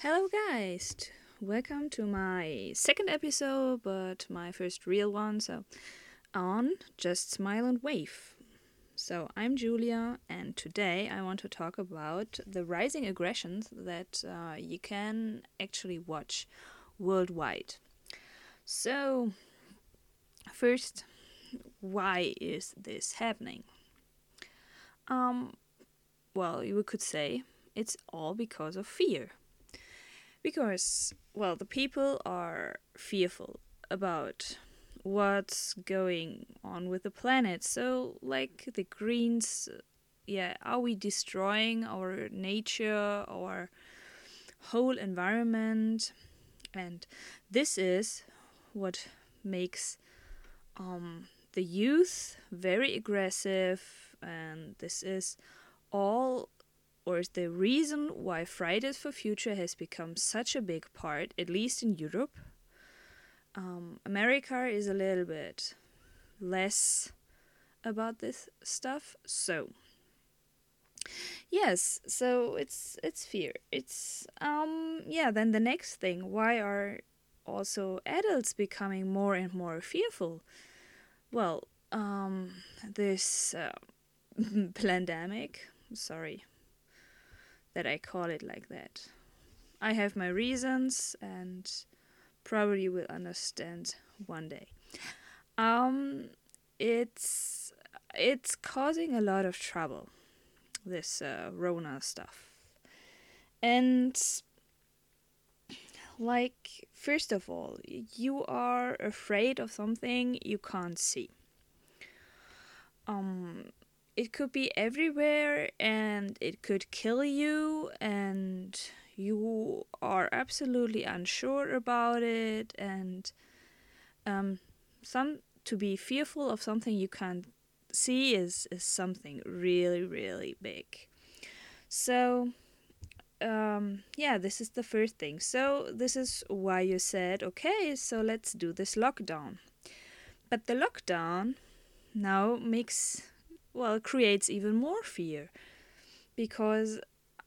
Hello, guys. Welcome to my second episode, but my first real one. So, on Just Smile and Wave. So, I'm Julia, and today I want to talk about the rising aggressions that uh, you can actually watch worldwide. So, first, why is this happening? Um, well, you could say it's all because of fear because well the people are fearful about what's going on with the planet. So like the greens yeah are we destroying our nature our whole environment? And this is what makes um, the youth very aggressive and this is all or is the reason why Fridays for Future has become such a big part, at least in Europe. Um, America is a little bit less about this stuff, so yes, so it's it's fear. It's um yeah. Then the next thing, why are also adults becoming more and more fearful? Well, um, this uh, pandemic. Sorry, that I call it like that. I have my reasons and probably will understand one day. Um, it's it's causing a lot of trouble, this uh, Rona stuff, and like first of all, you are afraid of something you can't see. Um, it could be everywhere and it could kill you and you are absolutely unsure about it and um, some to be fearful of something you can't see is, is something really really big. So um, yeah this is the first thing. So this is why you said okay so let's do this lockdown. But the lockdown now makes well, creates even more fear because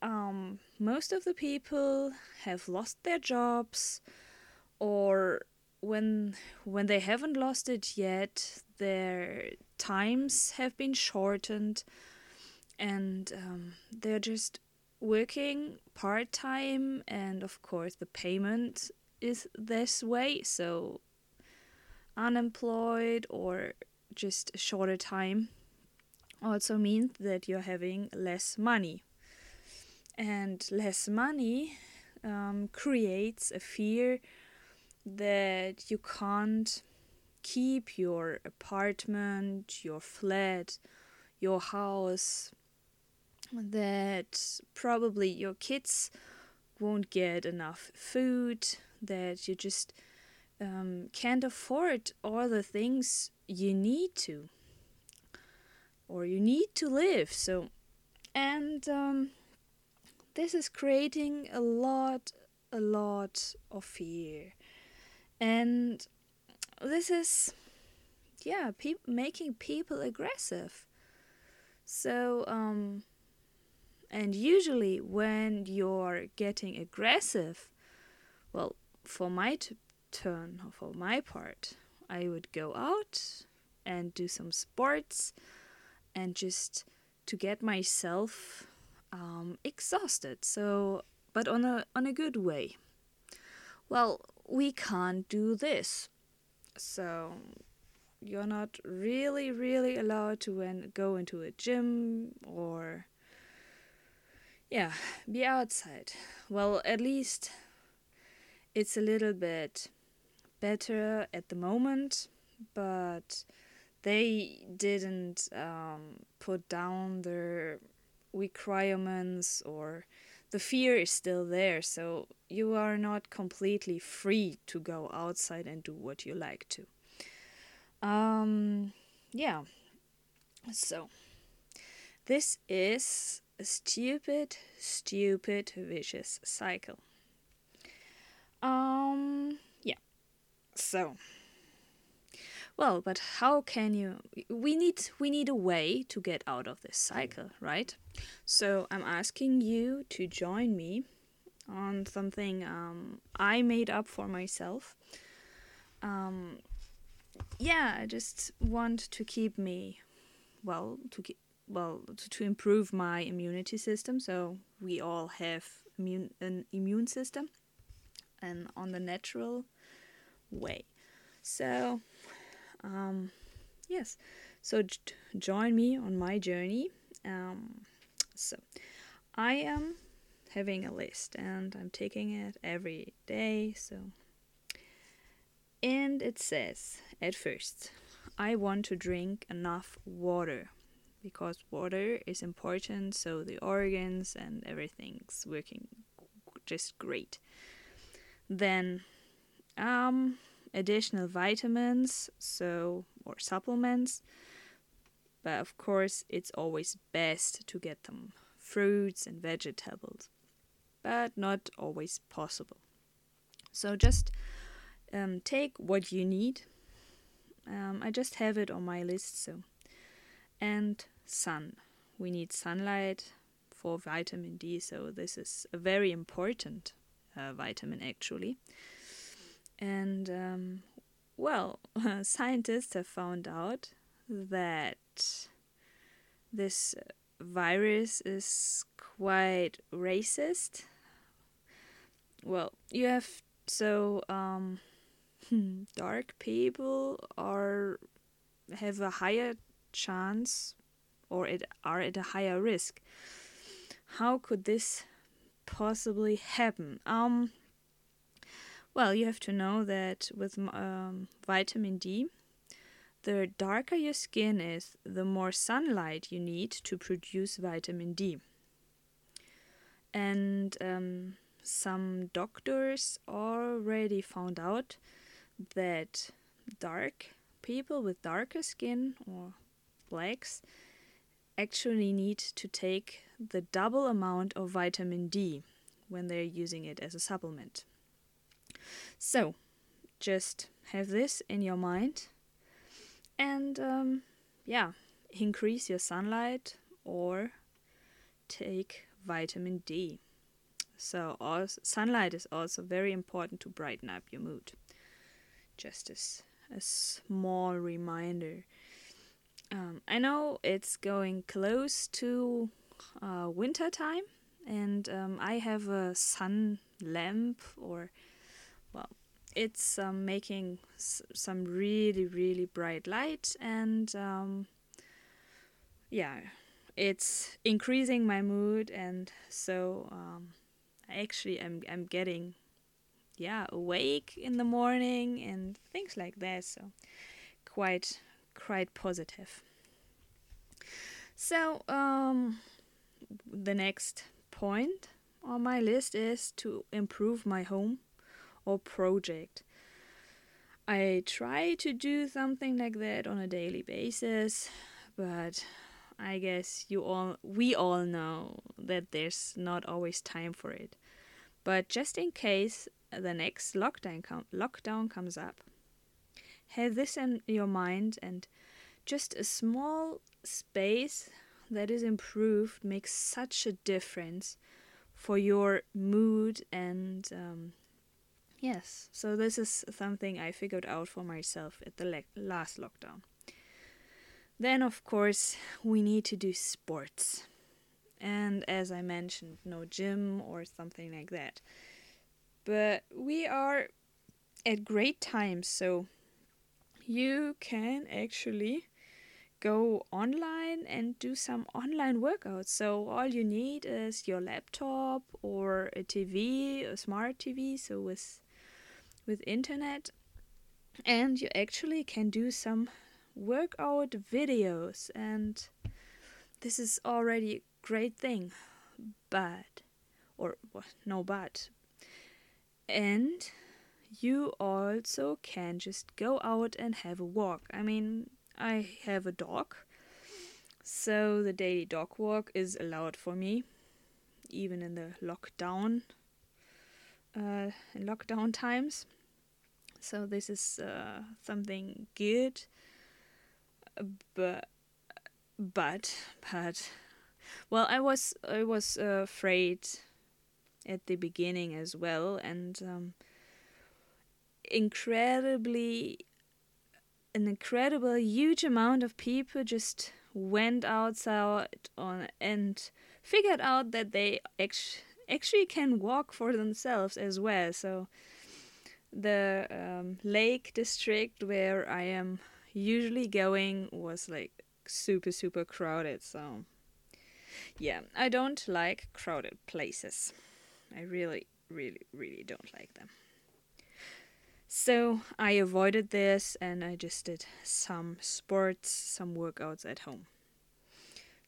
um, most of the people have lost their jobs or when when they haven't lost it yet their times have been shortened and um, they're just working part-time and of course the payment is this way. So unemployed or just a shorter time also means that you're having less money. And less money um, creates a fear that you can't keep your apartment, your flat, your house, that probably your kids won't get enough food, that you just um, can't afford all the things you need to or you need to live. So, and um, this is creating a lot, a lot of fear, and this is, yeah, pe- making people aggressive. So, um, and usually when you're getting aggressive, well, for my t- turn, or for my part, I would go out and do some sports and just to get myself um, exhausted. So, but on a on a good way. Well, we can't do this, so you're not really really allowed to when, go into a gym or yeah be outside. Well, at least it's a little bit better at the moment, but they didn't um, put down their requirements or the fear is still there. So you are not completely free to go outside and do what you like to. Um yeah. So this is a stupid stupid vicious cycle. Um yeah. So well, but how can you we need we need a way to get out of this cycle, right? So I'm asking you to join me on something um, I made up for myself. Um, yeah, I just want to keep me well to keep well to, to improve my immunity system. So we all have immune an immune system, and on the natural way. So, um, yes, so j- join me on my journey. Um, so, I am having a list and I'm taking it every day. So, and it says at first, I want to drink enough water because water is important so the organs and everything's working just great. Then um additional vitamins, so or supplements. But of course, it's always best to get them fruits and vegetables, but not always possible. So just um, take what you need. Um, I just have it on my list. So, and sun. We need sunlight for vitamin D. So this is a very important uh, vitamin actually. And um, well, scientists have found out that this virus is quite racist. Well, you have so um, dark people are have a higher chance or it are at a higher risk. How could this possibly happen? Um, well, you have to know that with um, vitamin D, the darker your skin is, the more sunlight you need to produce vitamin D. And um, some doctors already found out that dark people with darker skin or blacks actually need to take the double amount of vitamin D when they're using it as a supplement. So, just have this in your mind and um, yeah, increase your sunlight or take vitamin D. So, also, sunlight is also very important to brighten up your mood. Just as a small reminder. Um, I know it's going close to uh, winter time, and um, I have a sun lamp or well, it's um, making some really, really bright light, and um, yeah, it's increasing my mood, and so um, actually, I'm I'm getting yeah awake in the morning and things like that. So quite quite positive. So um, the next point on my list is to improve my home or project. I try to do something like that on a daily basis, but I guess you all we all know that there's not always time for it. But just in case the next lockdown com- lockdown comes up, have this in your mind and just a small space that is improved makes such a difference for your mood and um, Yes, so this is something I figured out for myself at the le- last lockdown. Then, of course, we need to do sports. And as I mentioned, no gym or something like that. But we are at great times, so you can actually go online and do some online workouts. So all you need is your laptop or a TV, a smart TV, so with with internet and you actually can do some workout videos and this is already a great thing. But or no but and you also can just go out and have a walk. I mean i have a dog so the daily dog walk is allowed for me even in the lockdown uh, in lockdown times so this is uh, something good but but but well i was i was uh, afraid at the beginning as well, and um, incredibly, an incredible huge amount of people just went outside on and figured out that they actually actually can walk for themselves as well. So the um, lake district where I am usually going was like super super crowded. So yeah, I don't like crowded places. I really really really don't like them. So I avoided this and I just did some sports, some workouts at home.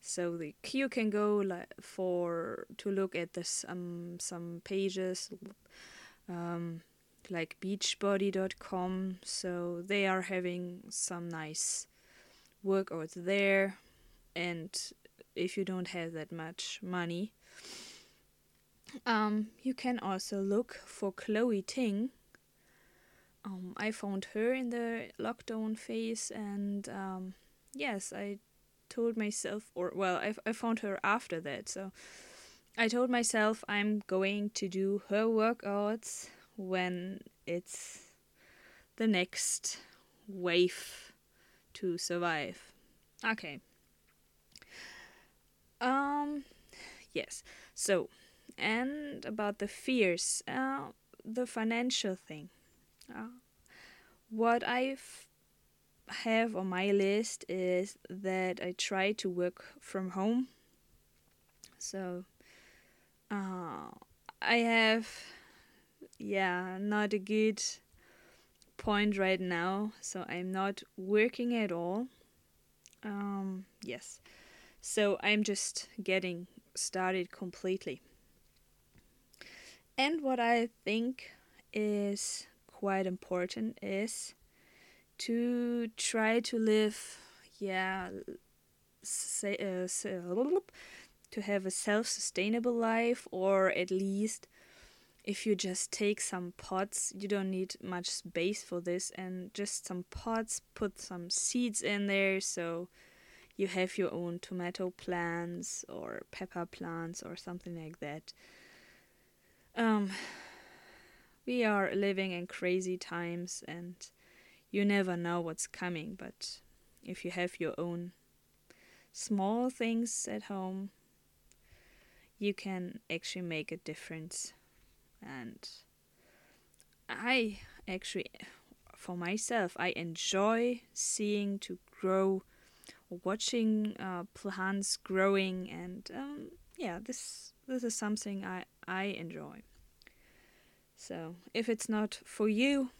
So the you can go like for to look at this um some pages um like beachbody.com so they are having some nice workouts there. And if you don't have that much money um you can also look for Chloe Ting. Um, I found her in the lockdown phase, and um, yes, I told myself, or well, I, I found her after that. So I told myself I'm going to do her workouts when it's the next wave to survive. Okay. Um, yes. So, and about the fears, uh, the financial thing. Uh, what I have on my list is that I try to work from home. So uh, I have, yeah, not a good point right now. So I'm not working at all. Um, yes. So I'm just getting started completely. And what I think is quite important is to try to live, yeah, say, uh, say, to have a self sustainable life, or at least if you just take some pots, you don't need much space for this, and just some pots, put some seeds in there so you have your own tomato plants or pepper plants or something like that. Um, we are living in crazy times and you never know what's coming, but if you have your own small things at home, you can actually make a difference. And I actually, for myself, I enjoy seeing to grow, watching uh, plants growing, and um, yeah, this this is something I I enjoy. So if it's not for you,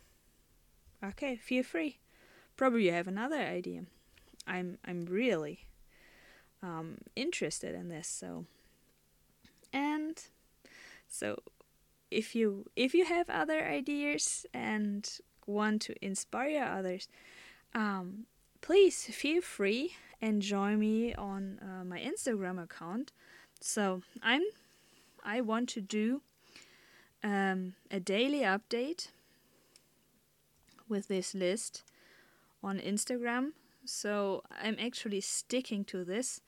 okay, feel free. Probably you have another idea. I'm I'm really um, interested in this. So and so if you if you have other ideas and want to inspire others, um, please feel free and join me on uh, my Instagram account. So I'm I want to do um, a daily update with this list on Instagram. So I'm actually sticking to this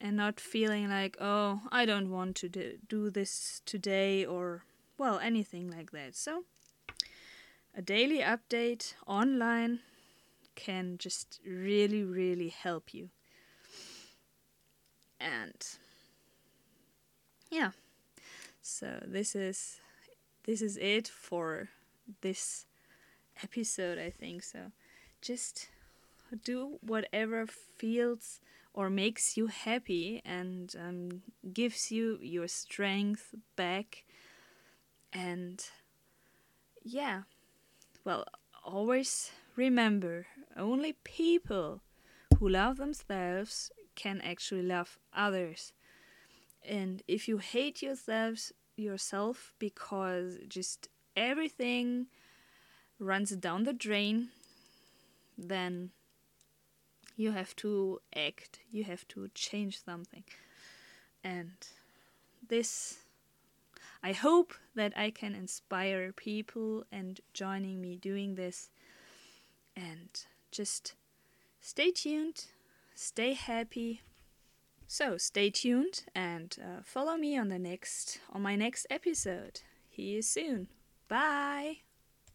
and not feeling like, oh, I don't want to do this today or, well, anything like that. So a daily update online can just really, really help you. And yeah, so this is this is it for this episode, I think. So just do whatever feels or makes you happy and um, gives you your strength back. And yeah, well, always remember only people who love themselves can actually love others. And if you hate yourselves, yourself because just everything runs down the drain, then you have to act, you have to change something. And this, I hope that I can inspire people and joining me doing this. And just stay tuned, stay happy, So stay tuned and uh, follow me on the next on my next episode. See you soon. Bye.